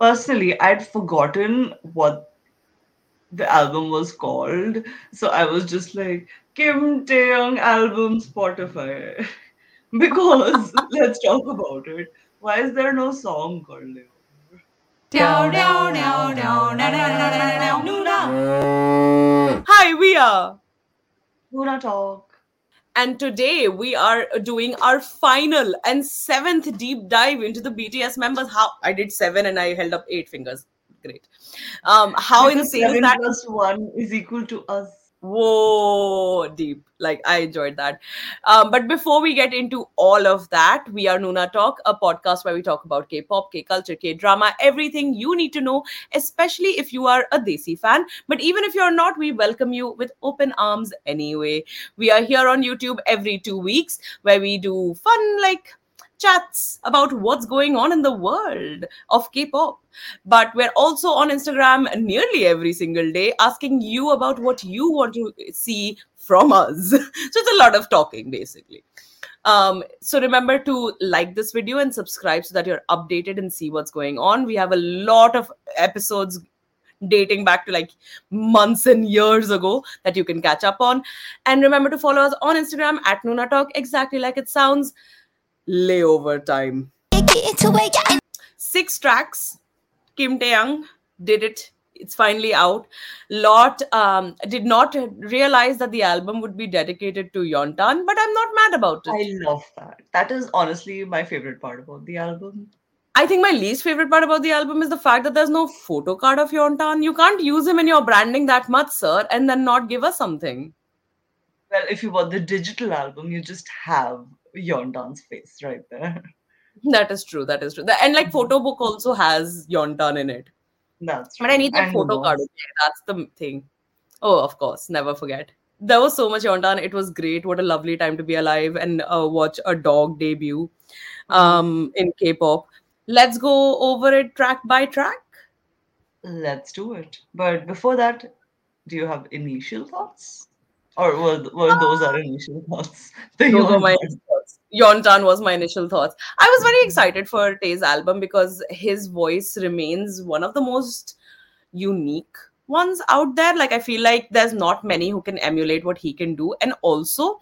personally, I'd forgotten what the album was called. So I was just like, Kim Taehyung album Spotify. because let's talk about it. Why is there no song called Leo? Hi, we are. Noona Talk. And today we are doing our final and seventh deep dive into the BTS members. How I did seven and I held up eight fingers. Great. Um, how Because insane is that? plus one is equal to us. Whoa, deep. Like I enjoyed that. Um, but before we get into all of that, we are Noona Talk, a podcast where we talk about K-pop, K-culture, K-drama, everything you need to know, especially if you are a Desi fan. But even if you're not, we welcome you with open arms anyway. We are here on YouTube every two weeks where we do fun like chats about what's going on in the world of K-pop. But we're also on Instagram nearly every single day asking you about what you want to see from us. so it's a lot of talking basically. Um, so remember to like this video and subscribe so that you're updated and see what's going on. We have a lot of episodes dating back to like months and years ago that you can catch up on. And remember to follow us on Instagram at Noona Talk, exactly like it sounds. Layover time. Six tracks. Kim Taehyung did it. It's finally out. Lot um, did not realize that the album would be dedicated to Yeontan, but I'm not mad about it. I love that. That is honestly my favorite part about the album. I think my least favorite part about the album is the fact that there's no photo card of Yeontan. You can't use him in your branding that much, sir, and then not give us something. Well, if you want the digital album, you just have Yeontan's face right there. That is true. That is true. The- And like photo book also has Yeontan in it. That's true. But I need that And photo card. Okay? That's the thing. Oh, of course. Never forget. There was so much Yeontan. It was great. What a lovely time to be alive and uh, watch a dog debut um, in K-pop. Let's go over it track by track. Let's do it. But before that, do you have initial thoughts? Or were, were those our initial thoughts? The Those were my thoughts. Yeontan was my initial thoughts. I was very mm-hmm. excited for Tae's album because his voice remains one of the most unique ones out there. Like, I feel like there's not many who can emulate what he can do. And also,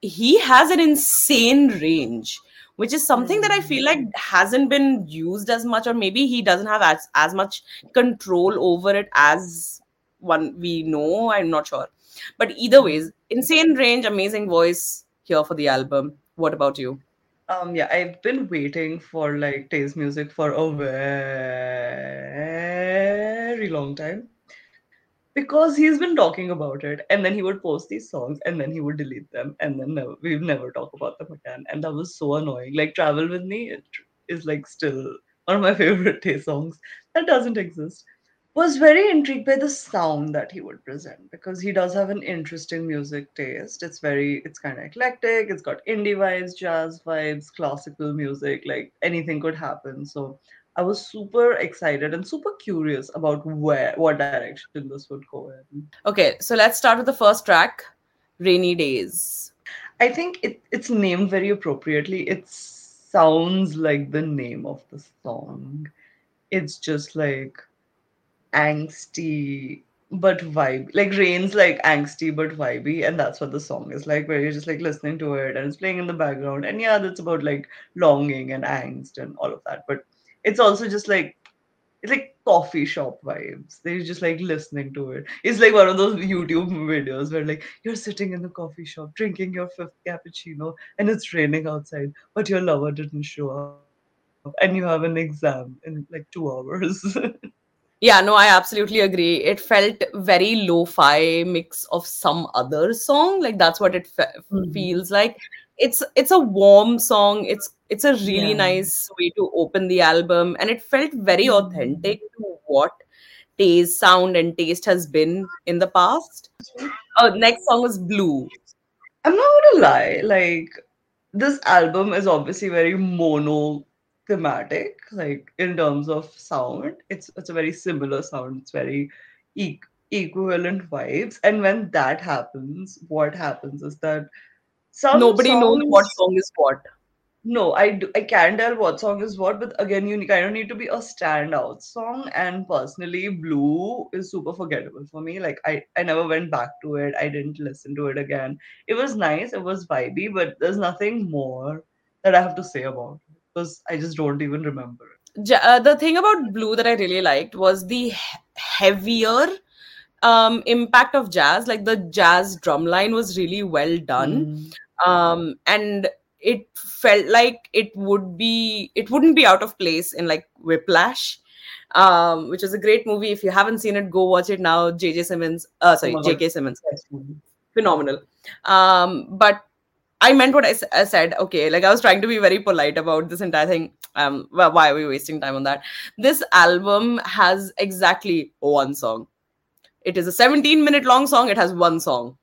he has an insane range, which is something that I feel like mm-hmm. hasn't been used as much, or maybe he doesn't have as, as much control over it as one we know. I'm not sure. But either mm-hmm. ways, insane range, amazing voice here for the album. What about you? Um, yeah, I've been waiting for like Tae's music for a very long time because he's been talking about it, and then he would post these songs, and then he would delete them, and then never, we've never talk about them again, and that was so annoying. Like "Travel with Me" it is like still one of my favorite Tay songs that doesn't exist. Was very intrigued by the sound that he would present because he does have an interesting music taste. It's very, it's kind of eclectic. It's got indie vibes, jazz vibes, classical music. Like anything could happen. So I was super excited and super curious about where, what direction this would go in. Okay, so let's start with the first track, Rainy Days. I think it, it's named very appropriately. It sounds like the name of the song. It's just like angsty but vibe. Like rain's like angsty but vibey, and that's what the song is like, where you're just like listening to it and it's playing in the background. And yeah, that's about like longing and angst and all of that. But it's also just like it's like coffee shop vibes. They're just like listening to it. It's like one of those YouTube videos where like you're sitting in the coffee shop drinking your fifth cappuccino and it's raining outside, but your lover didn't show up and you have an exam in like two hours. Yeah, no, I absolutely agree. It felt very lo-fi mix of some other song. Like that's what it fe- Mhm. feels like. It's it's a warm song. It's it's a really Yeah. nice way to open the album, and it felt very Mhm. authentic to what Tae's sound and taste has been in the past. Oh, next song was Blue. I'm not gonna lie, like this album is obviously very monothematic, like in terms of sound. It's it's a very similar sound. It's very e- equivalent vibes. And when that happens, what happens is that some Nobody knows what song is what. No, I do, I can tell what song is what, but again, you kind of need to be a standout song. And personally, Blue is super forgettable for me. Like I, I never went back to it. I didn't listen to it again. It was nice, it was vibey, but there's nothing more that I have to say about because I just don't even remember it. Uh, the thing about Blue that I really liked was the heavier um, impact of jazz. Like the jazz drum line was really well done. Mm. um and it felt like it would be it wouldn't be out of place in like whiplash um which is a great movie if you haven't seen it go watch it now jj simmons uh Oh sorry god, jk simmons phenomenal um but i meant what I, I said. Okay like i was trying to be very polite about this entire thing. Um wh- why are we wasting time on that? This album has exactly one song. It is a 17 minute long song. It has one song.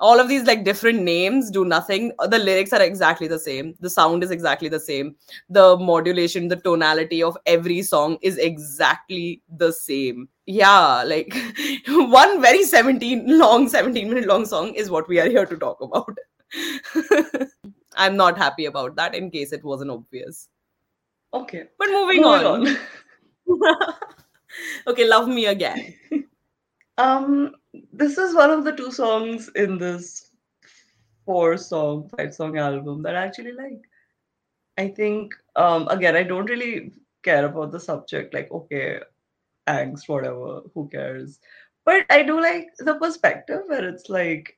All of these like different names do nothing. The lyrics are exactly the same. The sound is exactly the same. The modulation the tonality of every song is exactly the same. Yeah like one very 17 long 17 minute long song is what we are here to talk about i'm not happy about that in case it wasn't obvious Okay, but moving, moving on, on. okay love me again Um, this is one of the two songs in this four song, five song album that I actually like. I think, um, again, I don't really care about the subject, like, okay, angst, whatever, who cares? But I do like the perspective where it's like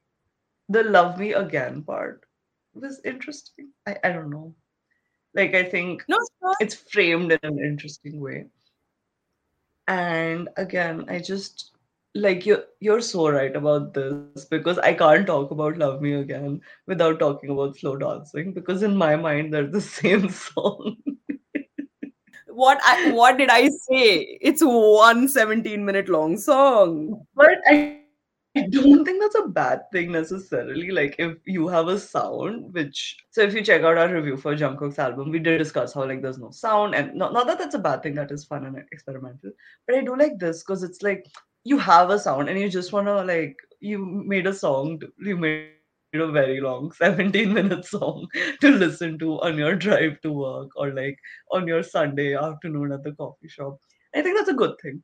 the love me again part was interesting. I, I don't know. Like, I think no sure. it's framed in an interesting way. And again, I just like you you're so right about this because I can't talk about Love Me Again without talking about slow dancing because in my mind they're the same song. what I what did I say? It's one 17 minute long song. But I don't think that's a bad thing necessarily. Like if you have a sound, which so if you check out our review for Jungkook's album, we did discuss how like there's no sound, and not, not that that's a bad thing. That is fun and experimental. But I do like this because it's like you have a sound and you just wanna like you made a song, you made a very long 17 minute song to listen to on your drive to work or like on your Sunday afternoon at the coffee shop. I think that's a good thing.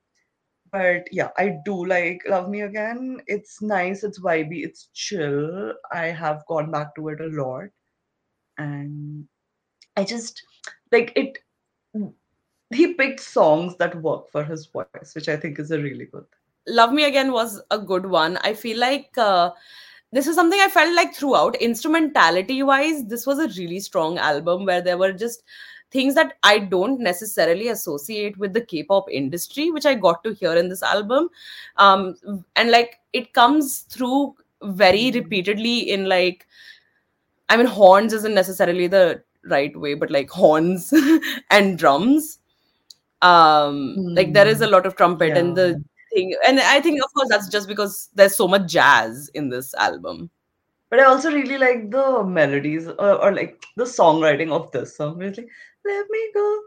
But yeah, I do like Love Me Again. It's nice, it's vibey, it's chill. I have gone back to it a lot. And I just like it. He picked songs that work for his voice, which I think is a really good thing. Love Me Again was a good one. I feel like uh, this is something I felt like throughout, instrumentality wise, this was a really strong album where there were just things that I don't necessarily associate with the K pop industry, which I got to hear in this album. Um, and like it comes through very Mm. repeatedly in like, I mean, horns isn't necessarily the right way, but like horns and drums. Um, like there is a Mm. lot of trumpet and Yeah. the thing, and I think of course that's just because there's so much jazz in this album. But I also really like the melodies or, or like the songwriting of this song. It's like, let me go,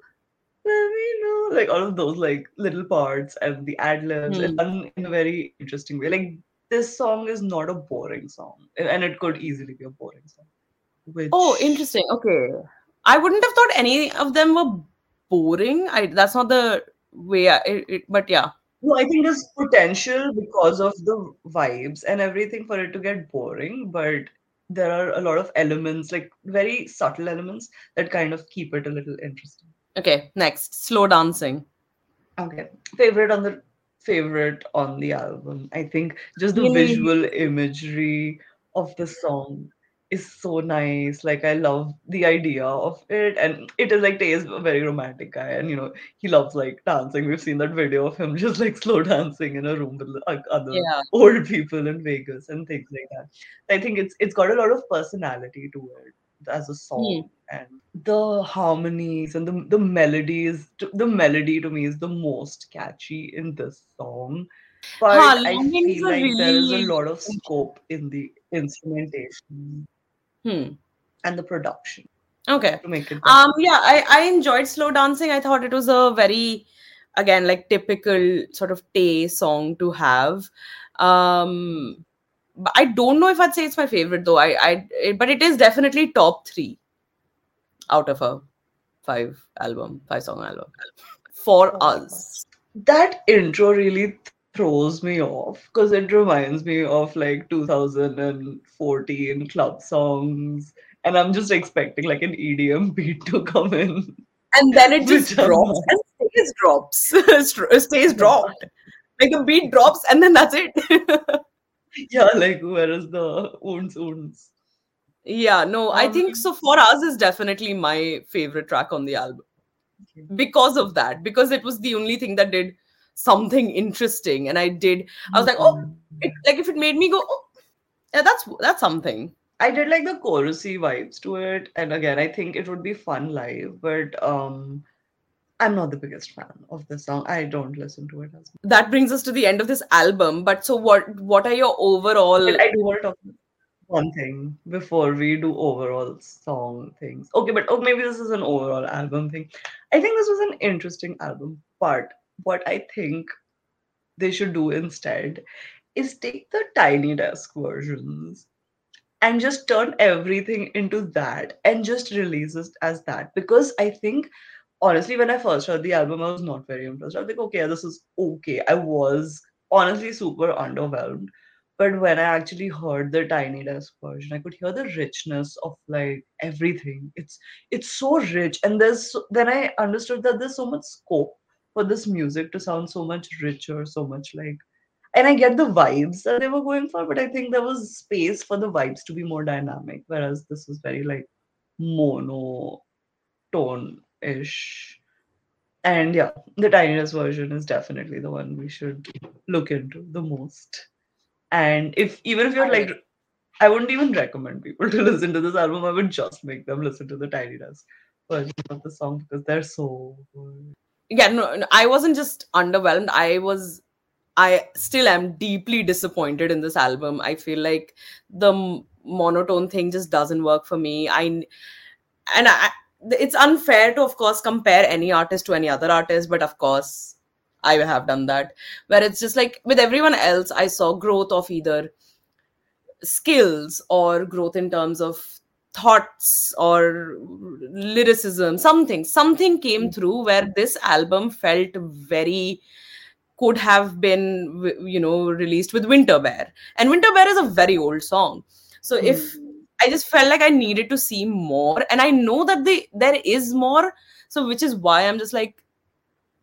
let me know. Like all of those like little parts and the ad libs. Hmm. done in a very interesting way. Like this song is not a boring song. And it could easily be a boring song. Oh, interesting. Okay. I wouldn't have thought any of them were boring. I that's not the way I, it, it- but yeah. No, I think there's potential because of the vibes and everything for it to get boring, but there are a lot of elements, like very subtle elements, that kind of keep it a little interesting. Okay, next. Slow dancing. Okay. Favorite on the favorite on the album. I think just the Really? visual imagery of the song is so nice. Like I love the idea of it. And it is like Tae is a very romantic guy and you know, he loves like dancing. We've seen that video of him just like slow dancing in a room with like other Yeah. old people in Vegas and things like that. I think it's it's got a lot of personality to it as a song and the harmonies and the the melodies the melody to me is the most catchy in this song Huh, but i feel like there is a lot of scope in the instrumentation hmm. and the production Okay. to make it Um, yeah, I, I enjoyed slow dancing. I thought it was a very, again, like typical sort of Tae song to have. Um, but I don't know if I'd say it's my favorite though. I, I, it, but it is definitely top three. out of a five album, five song album for us. That intro really throws me off because it reminds me of like 2014 club songs, and I'm just expecting like an EDM beat to come in. And then it just drops and stays drops. Stays dropped. Like the beat drops and then that's it. Yeah, like where is the oons oons? yeah, no, I think Um, so. For us is definitely my favorite track on the album because of that, because it was the only thing that did something interesting. And I did, I was like, oh, Mhm. it, like if it made me go, oh, yeah, that's that's something. I did like the chorusy vibes to it, and again, I think it would be fun live, but um, I'm not the biggest fan of the song. I don't listen to it as much. That brings us to the end of this album. But so what? What are your overall? I do want to talk one thing before we do overall song things. Okay, but oh, maybe this is an overall album thing. I think this was an interesting album, but what I think they should do instead is take the tiny desk versions and just turn everything into that and just release it as that. Because i think honestly when i first heard the album i was not very impressed. I was like okay this is okay. I was honestly super underwhelmed. But when i actually heard the tiny desk version i could hear the richness of like everything. It's it's so rich. And there's then i understood that there's so much scope for this music to sound so much richer so much like and I get the vibes that they were going for, but I think there was space for the vibes to be more dynamic, whereas this was very like mono tone ish. And yeah, the tiny desk version is definitely the one we should look into the most. And if even if you're like, I wouldn't even recommend people to listen to this album. I would just make them listen to the Tiny version of the song because they're so good. Yeah, no, no, I wasn't just underwhelmed. I was I still am deeply disappointed in this album. I feel like the monotone thing just doesn't work for me. I and I, it's unfair to, of course, compare any artist to any other artist, but of course, I have done that. Where it's just like with everyone else, I saw growth of either skills or growth in terms of thoughts or lyricism something something came mm. through where this album felt very could have been you know released with winter bear and winter bear is a very old song. So hmm. if i just felt like i needed to see more and i know that they there is more so which is why i'm just like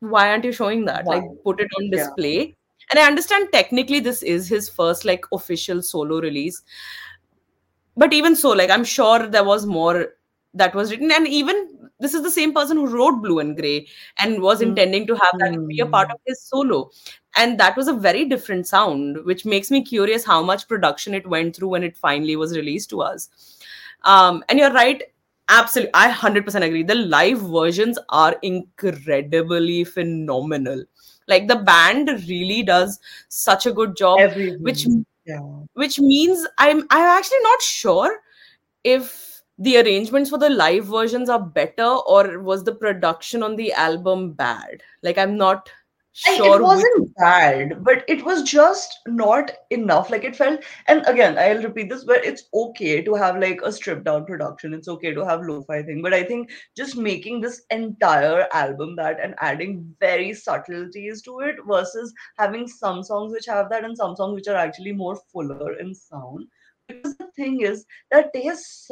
why aren't you showing that? Like put it on Yeah. display. And i understand technically this is his first like official solo release but even so like i'm sure there was more that was written and even this is the same person who wrote blue and gray and was Mm. intending to have that be a part Mm. of his solo and that was a very different sound which makes me curious how much production it went through when it finally was released to us um and you're right absolutely i 100% agree the live versions are incredibly phenomenal like the band really does such a good job Everything. which yeah. which means i'm i'm actually not sure if the arrangements for the live versions are better or was the production on the album bad like i'm not I- sure it wasn't bad, but it was just not enough. Like it felt, and again, I'll repeat this, but it's okay to have like a stripped down production. It's okay to have lo-fi thing. But I think just making this entire album that and adding very subtleties to it versus having some songs which have that and some songs which are actually more fuller in sound. Because the thing is that his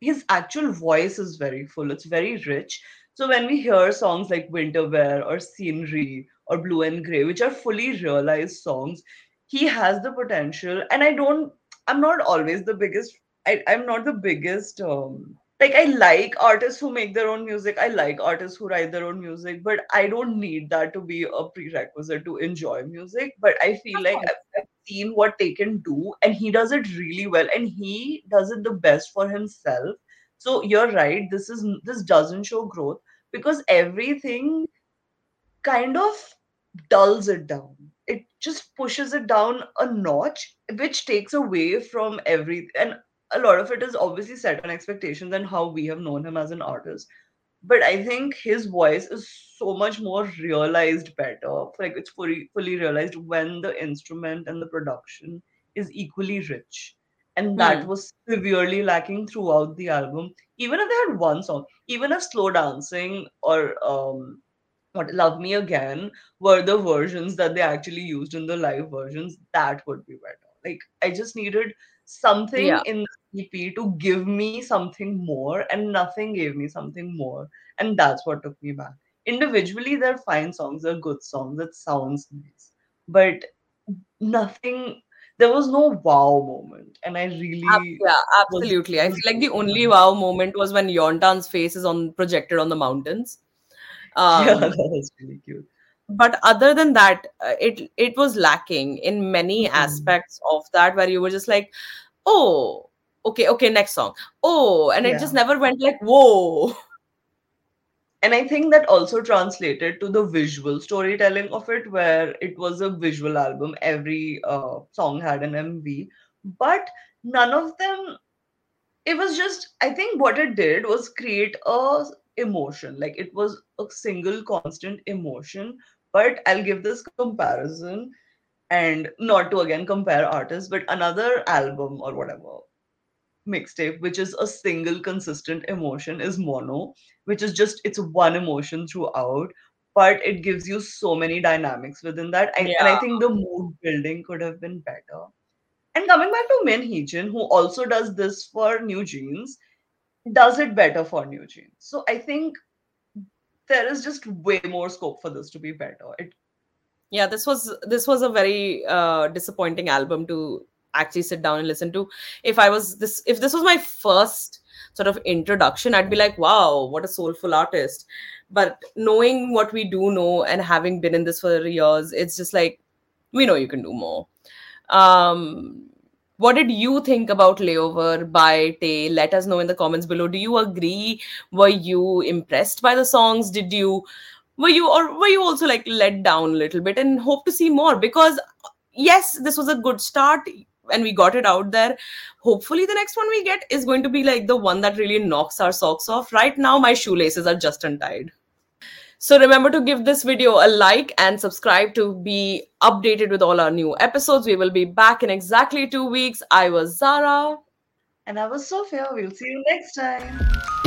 his actual voice is very full. It's very rich. So when we hear songs like Winter Bear or Scenery or Blue and Grey, which are fully realized songs, he has the potential. And I don't, I'm not always the biggest, I, I'm not the biggest, um, like I like artists who make their own music. I like artists who write their own music, but I don't need that to be a prerequisite to enjoy music. But I feel like. I've, I've seen what they can do, and he does it really well, and he does it the best for himself. So you're right. This is this doesn't show growth because everything kind of dulls it down. It just pushes it down a notch, which takes away from every and a lot of it is obviously set on expectations and how we have known him as an artist. But I think his voice is so much more realized better. Like it's fully fully realized when the instrument and the production is equally rich. and that Hmm. was severely lacking throughout the album. Even if they had one song, even if Slow Dancing or um, what Love Me Again were the versions that they actually used in the live versions, that would be better. Like I just needed something Yeah. in the EP to give me something more, and nothing gave me something more, and that's what took me back. Individually, they're fine songs, they're good songs, it sounds nice, but nothing. There was no wow moment, and I really yeah, was absolutely. I feel like the only wow moment was when Yeontan's face is on projected on the mountains. Yeah, Um, that was really cute. but other than that, uh, it it was lacking in many Mhm. aspects of that where you were just like, oh, okay, okay, next song. Oh, and it just never went like, whoa. And I think that also translated to the visual storytelling of it, where it was a visual album. Every uh, song had an MV, but none of them. It was just. I think what it did was create a emotion. Like it was a single constant emotion. But I'll give this comparison, and not to again compare artists, but another album or whatever mixtape, which is a single consistent emotion, is mono, which is just it's one emotion throughout, but it gives you so many dynamics within that. I, and I think the mood building could have been better. And coming back to Min Hee Jin, who also does this for New Jeans, does it better for New Jeans. So I think there is just way more scope for this to be better. It Yeah, this was this was a very uh, disappointing album to actually sit down and listen to. If I was this if this was my first sort of introduction, I'd be like, wow, what a soulful artist. But knowing what we do know and having been in this for years, it's just like we know you can do more. Um, what did you think about Layover by Tae? Let us know in the comments below. Do you agree? Were you impressed by the songs? Did you were you or were you also like let down a little bit and hope to see more? Because yes, this was a good start and we got it out there. Hopefully, the next one we get is going to be like the one that really knocks our socks off. Right now, my shoelaces are just untied. So remember to give this video a like and subscribe to be updated with all our new episodes. We will be back in exactly two weeks. I was Zara. and I was Sophia. We'll see you next time.